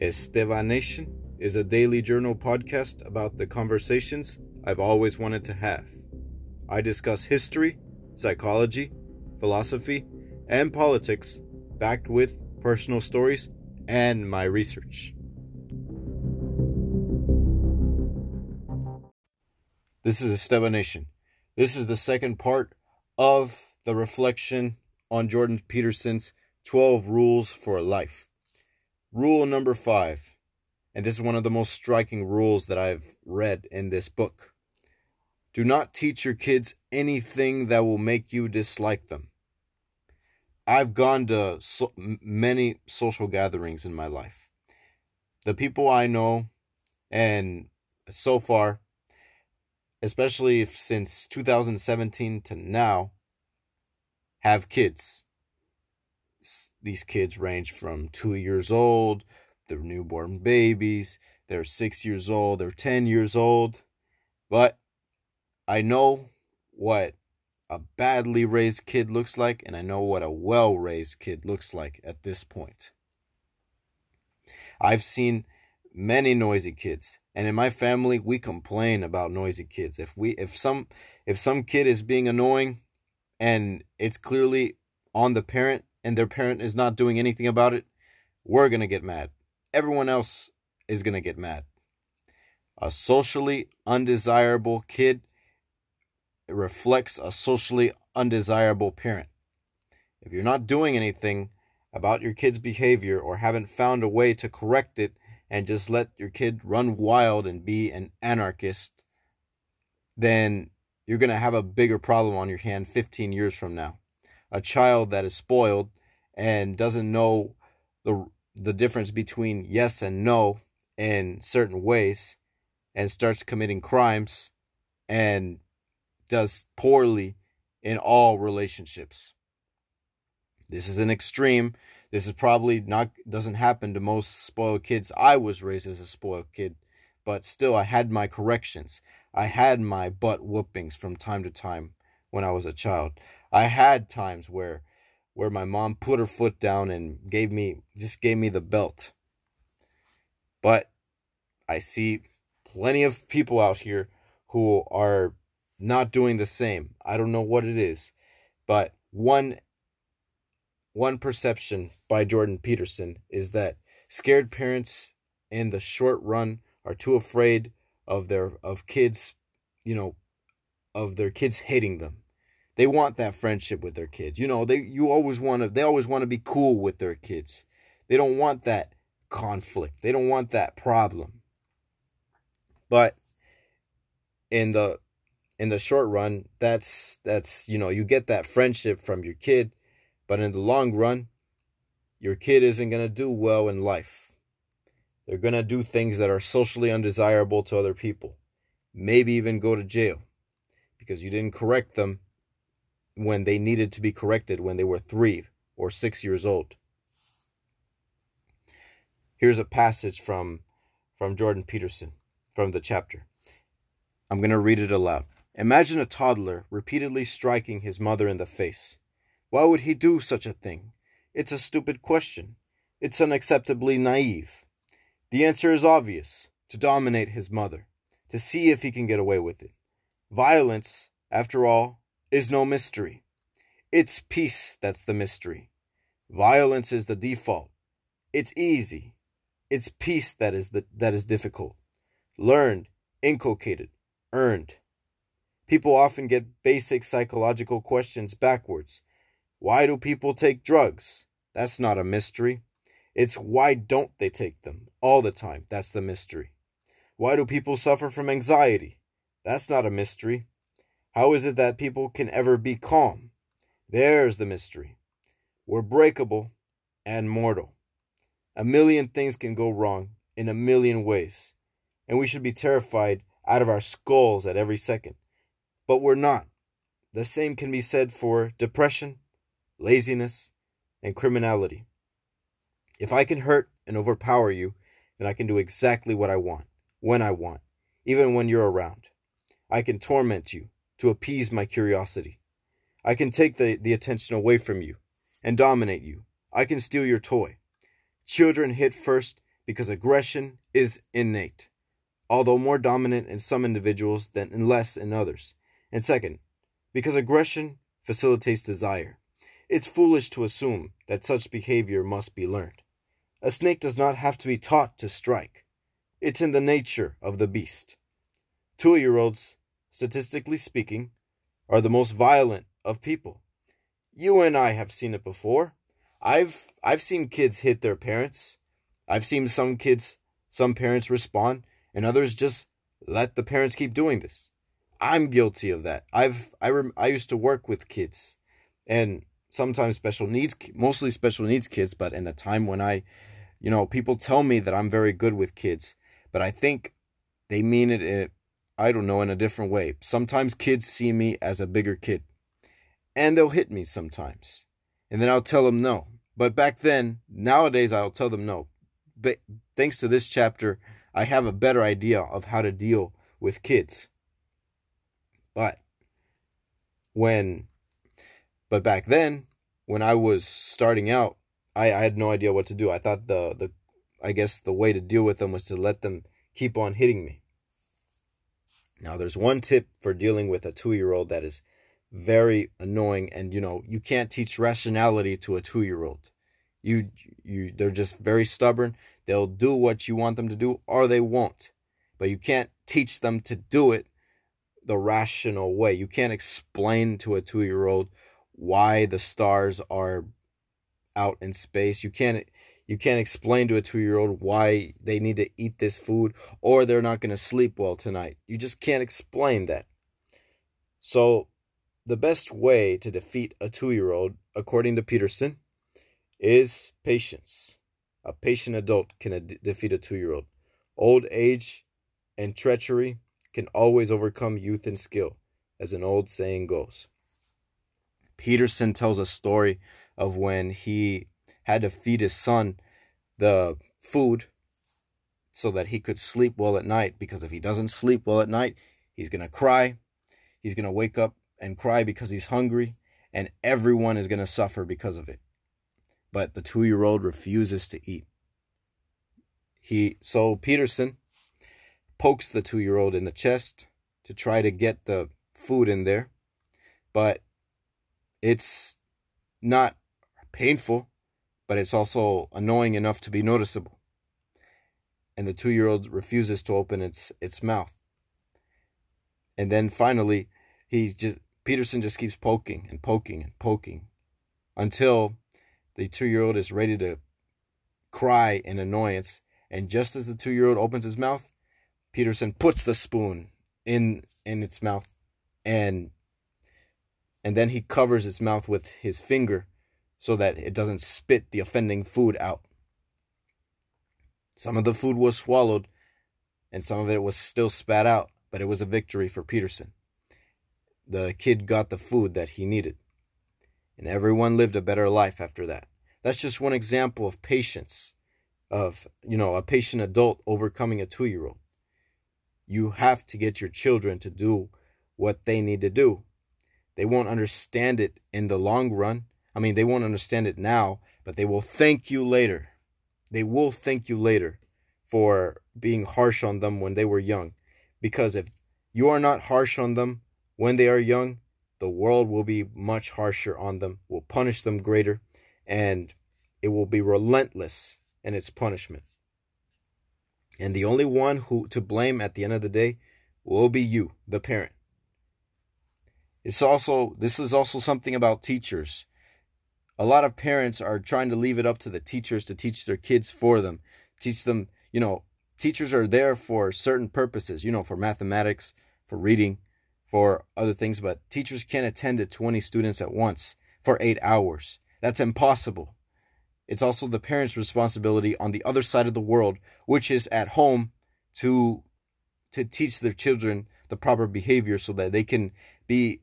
Esteban Nation is a daily journal podcast about the conversations I've always wanted to have. I discuss history, psychology, philosophy, and politics backed with personal stories and my research. This is Esteban Nation. This is the second part of the reflection on Jordan Peterson's 12 Rules for Life. Rule number five, and this is one of the most striking rules that I've read in this book do not teach your kids anything that will make you dislike them. I've gone to so many social gatherings in my life. The people I know, and so far, especially since 2017 to now, have kids these kids range from two years old, they're newborn babies, they're six years old, they're 10 years old. But I know what a badly raised kid looks like, and I know what a well raised kid looks like at this point. I've seen many noisy kids and in my family we complain about noisy kids if we if some if some kid is being annoying and it's clearly on the parent and their parent is not doing anything about it, we're going to get mad. Everyone else is going to get mad. A socially undesirable kid reflects a socially undesirable parent. If you're not doing anything about your kid's behavior or haven't found a way to correct it and just let your kid run wild and be an anarchist, then you're going to have a bigger problem on your hand 15 years from now a child that is spoiled and doesn't know the the difference between yes and no in certain ways and starts committing crimes and does poorly in all relationships. This is an extreme. This is probably not doesn't happen to most spoiled kids. I was raised as a spoiled kid, but still I had my corrections. I had my butt whoopings from time to time when I was a child. I had times where where my mom put her foot down and gave me just gave me the belt. But I see plenty of people out here who are not doing the same. I don't know what it is, but one one perception by Jordan Peterson is that scared parents in the short run are too afraid of their of kids, you know, of their kids hating them they want that friendship with their kids. You know, they you always want to they always want to be cool with their kids. They don't want that conflict. They don't want that problem. But in the in the short run, that's that's you know, you get that friendship from your kid, but in the long run, your kid isn't going to do well in life. They're going to do things that are socially undesirable to other people. Maybe even go to jail because you didn't correct them when they needed to be corrected when they were three or six years old. Here's a passage from, from Jordan Peterson from the chapter. I'm going to read it aloud. Imagine a toddler repeatedly striking his mother in the face. Why would he do such a thing? It's a stupid question. It's unacceptably naive. The answer is obvious to dominate his mother, to see if he can get away with it. Violence, after all, is no mystery. It's peace that's the mystery. Violence is the default. It's easy. It's peace that is the, that is difficult. Learned, inculcated, earned. People often get basic psychological questions backwards. Why do people take drugs? That's not a mystery. It's why don't they take them all the time? That's the mystery. Why do people suffer from anxiety? That's not a mystery. How is it that people can ever be calm? There's the mystery. We're breakable and mortal. A million things can go wrong in a million ways, and we should be terrified out of our skulls at every second. But we're not. The same can be said for depression, laziness, and criminality. If I can hurt and overpower you, then I can do exactly what I want, when I want, even when you're around. I can torment you, to appease my curiosity. I can take the, the attention away from you and dominate you. I can steal your toy. Children hit first because aggression is innate, although more dominant in some individuals than in less in others. And second, because aggression facilitates desire. It's foolish to assume that such behavior must be learned. A snake does not have to be taught to strike. It's in the nature of the beast. Two year olds, statistically speaking, are the most violent of people. You and I have seen it before. I've I've seen kids hit their parents. I've seen some kids, some parents respond, and others just let the parents keep doing this. I'm guilty of that. I've I rem, I used to work with kids, and sometimes special needs, mostly special needs kids. But in the time when I, you know, people tell me that I'm very good with kids, but I think they mean it. I don't know in a different way. Sometimes kids see me as a bigger kid, and they'll hit me sometimes, and then I'll tell them no. But back then, nowadays, I'll tell them no. But thanks to this chapter, I have a better idea of how to deal with kids. But when, but back then, when I was starting out, I, I had no idea what to do. I thought the, the, I guess the way to deal with them was to let them keep on hitting me. Now, there's one tip for dealing with a two year old that is very annoying and you know you can't teach rationality to a two year old you you they're just very stubborn they'll do what you want them to do or they won't but you can't teach them to do it the rational way. You can't explain to a two year old why the stars are out in space. You can't you can't explain to a two year old why they need to eat this food or they're not going to sleep well tonight. You just can't explain that. So, the best way to defeat a two year old, according to Peterson, is patience. A patient adult can defeat a two year old. Old age and treachery can always overcome youth and skill, as an old saying goes. Peterson tells a story of when he had to feed his son the food so that he could sleep well at night because if he doesn't sleep well at night, he's going to cry. He's going to wake up and cry because he's hungry, and everyone is going to suffer because of it. But the 2-year-old refuses to eat. He so Peterson pokes the two year old in the chest to try to get the food in there. But it's not painful, but it's also annoying enough to be noticeable. And the two year old refuses to open its its mouth. And then finally, he just Peterson just keeps poking and poking and poking until the two year old is ready to cry in annoyance. And just as the two year old opens his mouth, Peterson puts the spoon in in its mouth and and then he covers its mouth with his finger so that it doesn't spit the offending food out. Some of the food was swallowed and some of it was still spat out, but it was a victory for Peterson. The kid got the food that he needed. And everyone lived a better life after that. That's just one example of patience, of, you know, a patient adult overcoming a two year old. You have to get your children to do what they need to do. They won't understand it in the long run. I mean, they won't understand it now, but they will thank you later. They will thank you later for being harsh on them when they were young. Because if you are not harsh on them when they are young, the world will be much harsher on them, will punish them greater, and it will be relentless in its punishment. And the only one who to blame at the end of the day will be you, the parent. It's also this is also something about teachers. A lot of parents are trying to leave it up to the teachers to teach their kids for them. Teach them, you know, teachers are there for certain purposes, you know, for mathematics, for reading, for other things, but teachers can't attend to 20 students at once for 8 hours. That's impossible. It's also the parents' responsibility on the other side of the world, which is at home, to to teach their children the proper behavior so that they can be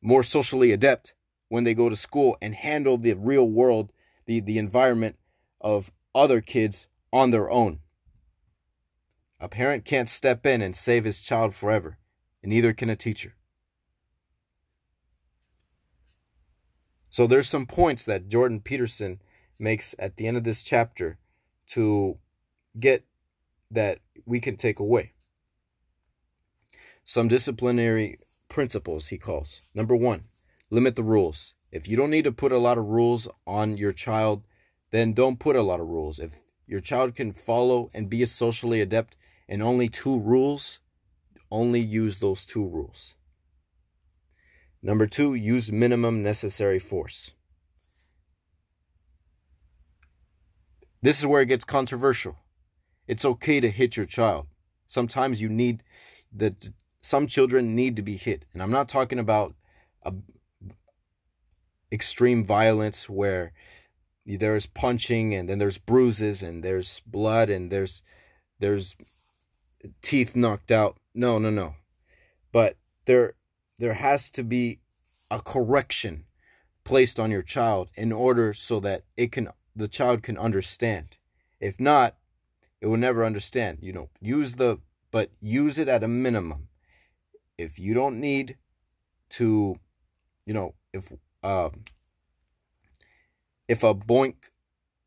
more socially adept when they go to school and handle the real world, the, the environment of other kids on their own. A parent can't step in and save his child forever, and neither can a teacher. So there's some points that Jordan Peterson makes at the end of this chapter to get that we can take away. Some disciplinary principles he calls. Number one, limit the rules. If you don't need to put a lot of rules on your child, then don't put a lot of rules. If your child can follow and be socially adept in only two rules, only use those two rules. Number two, use minimum necessary force. This is where it gets controversial. It's okay to hit your child. Sometimes you need that some children need to be hit. And I'm not talking about a, extreme violence where there's punching and then there's bruises and there's blood and there's there's teeth knocked out. No, no, no. But there there has to be a correction placed on your child in order so that it can the child can understand. If not, it will never understand. You know, use the but use it at a minimum. If you don't need to, you know, if um if a boink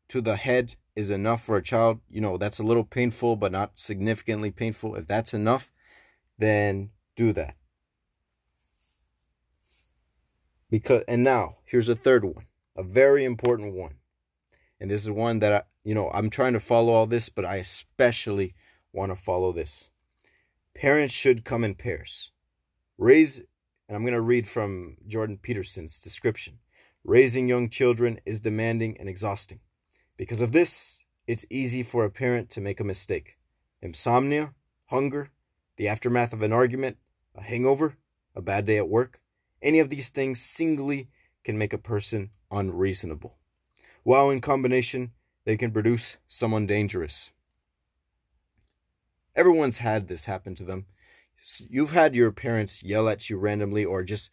to the head is enough for a child, you know, that's a little painful but not significantly painful. If that's enough, then do that. Because and now, here's a third one, a very important one and this is one that I, you know, I'm trying to follow all this, but I especially want to follow this. Parents should come in pairs. Raise, and I'm going to read from Jordan Peterson's description. Raising young children is demanding and exhausting. Because of this, it's easy for a parent to make a mistake. Insomnia, hunger, the aftermath of an argument, a hangover, a bad day at work, any of these things singly can make a person unreasonable while in combination, they can produce someone dangerous. Everyone's had this happen to them. You've had your parents yell at you randomly or just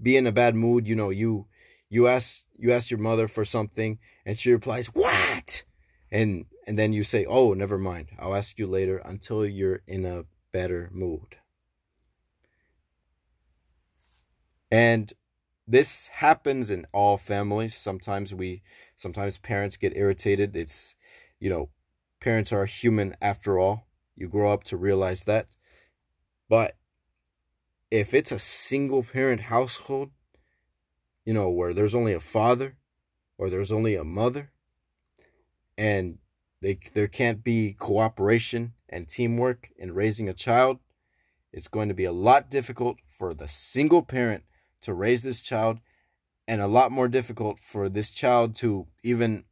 be in a bad mood, you know, you you ask you ask your mother for something and she replies, "What?" And and then you say, "Oh, never mind. I'll ask you later until you're in a better mood." And this happens in all families. Sometimes we, sometimes parents get irritated. It's, you know, parents are human after all. You grow up to realize that. But if it's a single parent household, you know, where there's only a father or there's only a mother and they, there can't be cooperation and teamwork in raising a child, it's going to be a lot difficult for the single parent to raise this child and a lot more difficult for this child to even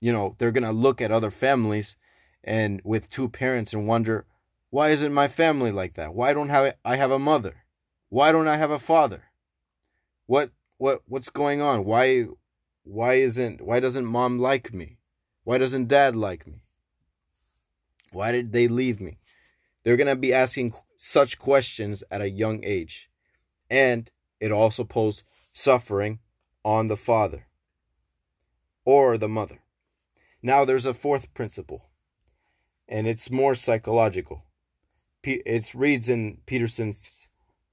you know they're going to look at other families and with two parents and wonder why isn't my family like that? Why don't i have a mother? Why don't i have a father? What what what's going on? Why why isn't why doesn't mom like me? Why doesn't dad like me? Why did they leave me? They're going to be asking such questions at a young age. And it also poses suffering on the father or the mother. Now, there's a fourth principle, and it's more psychological. It reads in Peterson's,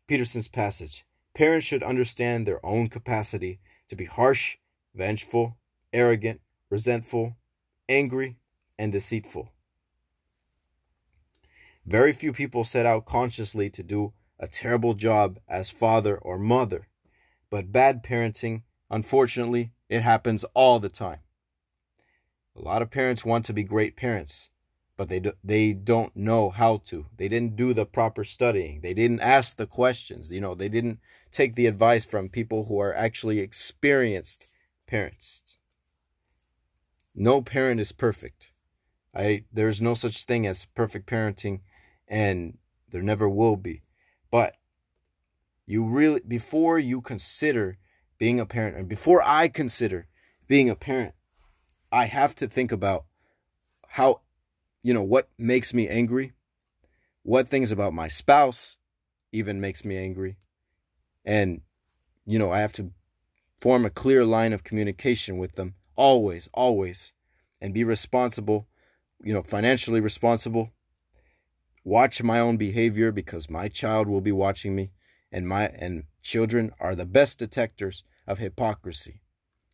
Peterson's passage Parents should understand their own capacity to be harsh, vengeful, arrogant, resentful, angry, and deceitful. Very few people set out consciously to do a terrible job as father or mother. But bad parenting, unfortunately, it happens all the time. A lot of parents want to be great parents, but they do, they don't know how to. They didn't do the proper studying. They didn't ask the questions. You know, they didn't take the advice from people who are actually experienced parents. No parent is perfect. I there's no such thing as perfect parenting and there never will be. But you really, before you consider being a parent, and before I consider being a parent, I have to think about how, you know, what makes me angry, what things about my spouse even makes me angry. And, you know, I have to form a clear line of communication with them always, always, and be responsible, you know, financially responsible watch my own behavior because my child will be watching me and my and children are the best detectors of hypocrisy.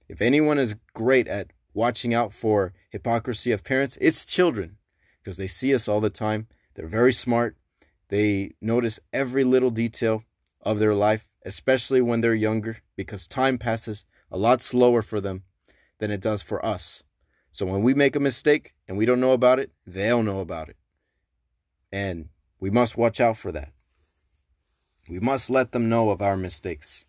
If anyone is great at watching out for hypocrisy of parents, it's children because they see us all the time. They're very smart. They notice every little detail of their life, especially when they're younger, because time passes a lot slower for them than it does for us. So when we make a mistake and we don't know about it, they'll know about it. And we must watch out for that. We must let them know of our mistakes.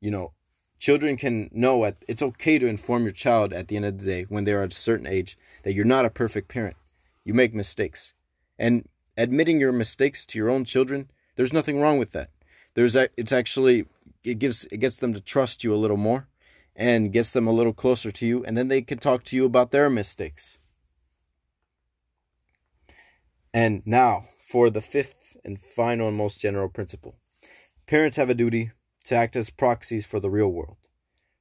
You know, children can know at, it's okay to inform your child at the end of the day when they're at a certain age that you're not a perfect parent. You make mistakes. And admitting your mistakes to your own children, there's nothing wrong with that. There's a, it's actually it gives it gets them to trust you a little more and gets them a little closer to you and then they can talk to you about their mistakes. And now for the fifth and final and most general principle. Parents have a duty to act as proxies for the real world.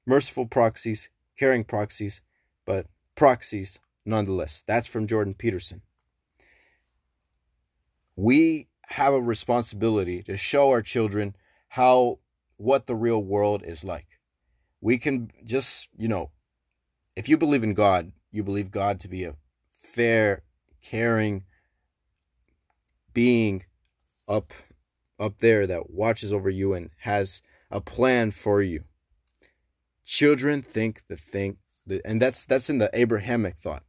Merciful proxies, caring proxies, but proxies nonetheless. That's from Jordan Peterson. We have a responsibility to show our children how what the real world is like. We can just, you know, if you believe in God, you believe God to be a fair, caring being up up there that watches over you and has a plan for you. Children think the thing and that's that's in the Abrahamic thought.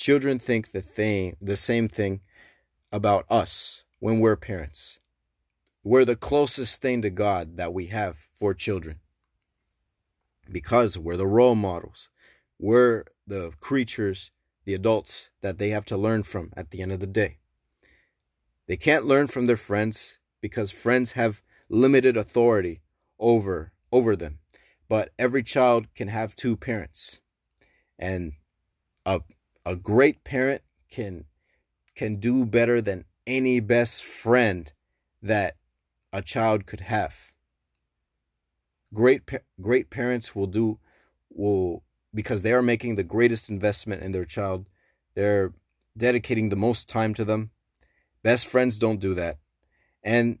Children think the thing the same thing about us when we're parents. We're the closest thing to God that we have for children. Because we're the role models. We're the creatures, the adults that they have to learn from at the end of the day. They can't learn from their friends because friends have limited authority over over them. But every child can have two parents. And a a great parent can can do better than any best friend that a child could have. Great great parents will do will because they are making the greatest investment in their child. They're dedicating the most time to them Best friends don't do that. And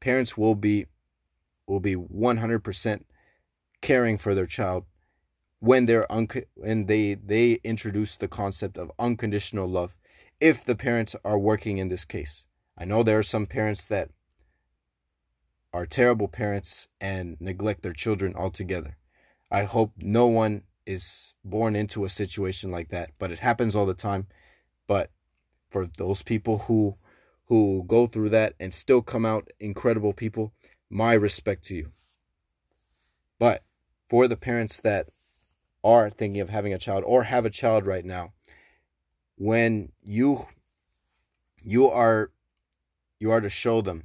parents will be will be 100% caring for their child when they're un- when they they introduce the concept of unconditional love if the parents are working in this case. I know there are some parents that are terrible parents and neglect their children altogether. I hope no one is born into a situation like that, but it happens all the time. But for those people who who go through that and still come out incredible people, my respect to you. But for the parents that are thinking of having a child or have a child right now, when you you are you are to show them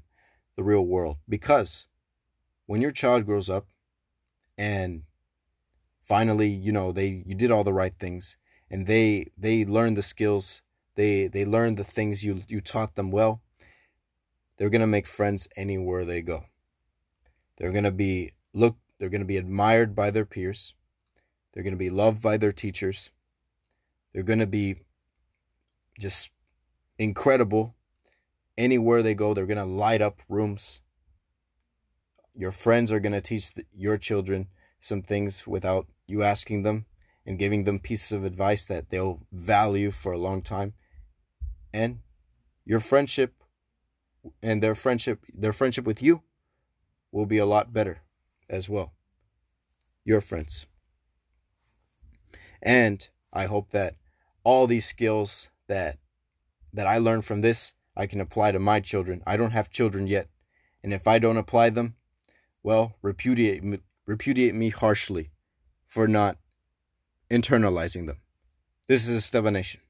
the real world because when your child grows up and finally you know they you did all the right things and they they learn the skills they they learn the things you you taught them well. They're gonna make friends anywhere they go. They're gonna be look. They're gonna be admired by their peers. They're gonna be loved by their teachers. They're gonna be just incredible anywhere they go. They're gonna light up rooms. Your friends are gonna teach the, your children some things without you asking them and giving them pieces of advice that they'll value for a long time and your friendship and their friendship their friendship with you will be a lot better as well your friends and i hope that all these skills that that i learned from this i can apply to my children. I don't have children yet. And if i don't apply them well repudiate me, repudiate me harshly for not internalizing them. This is a Nation.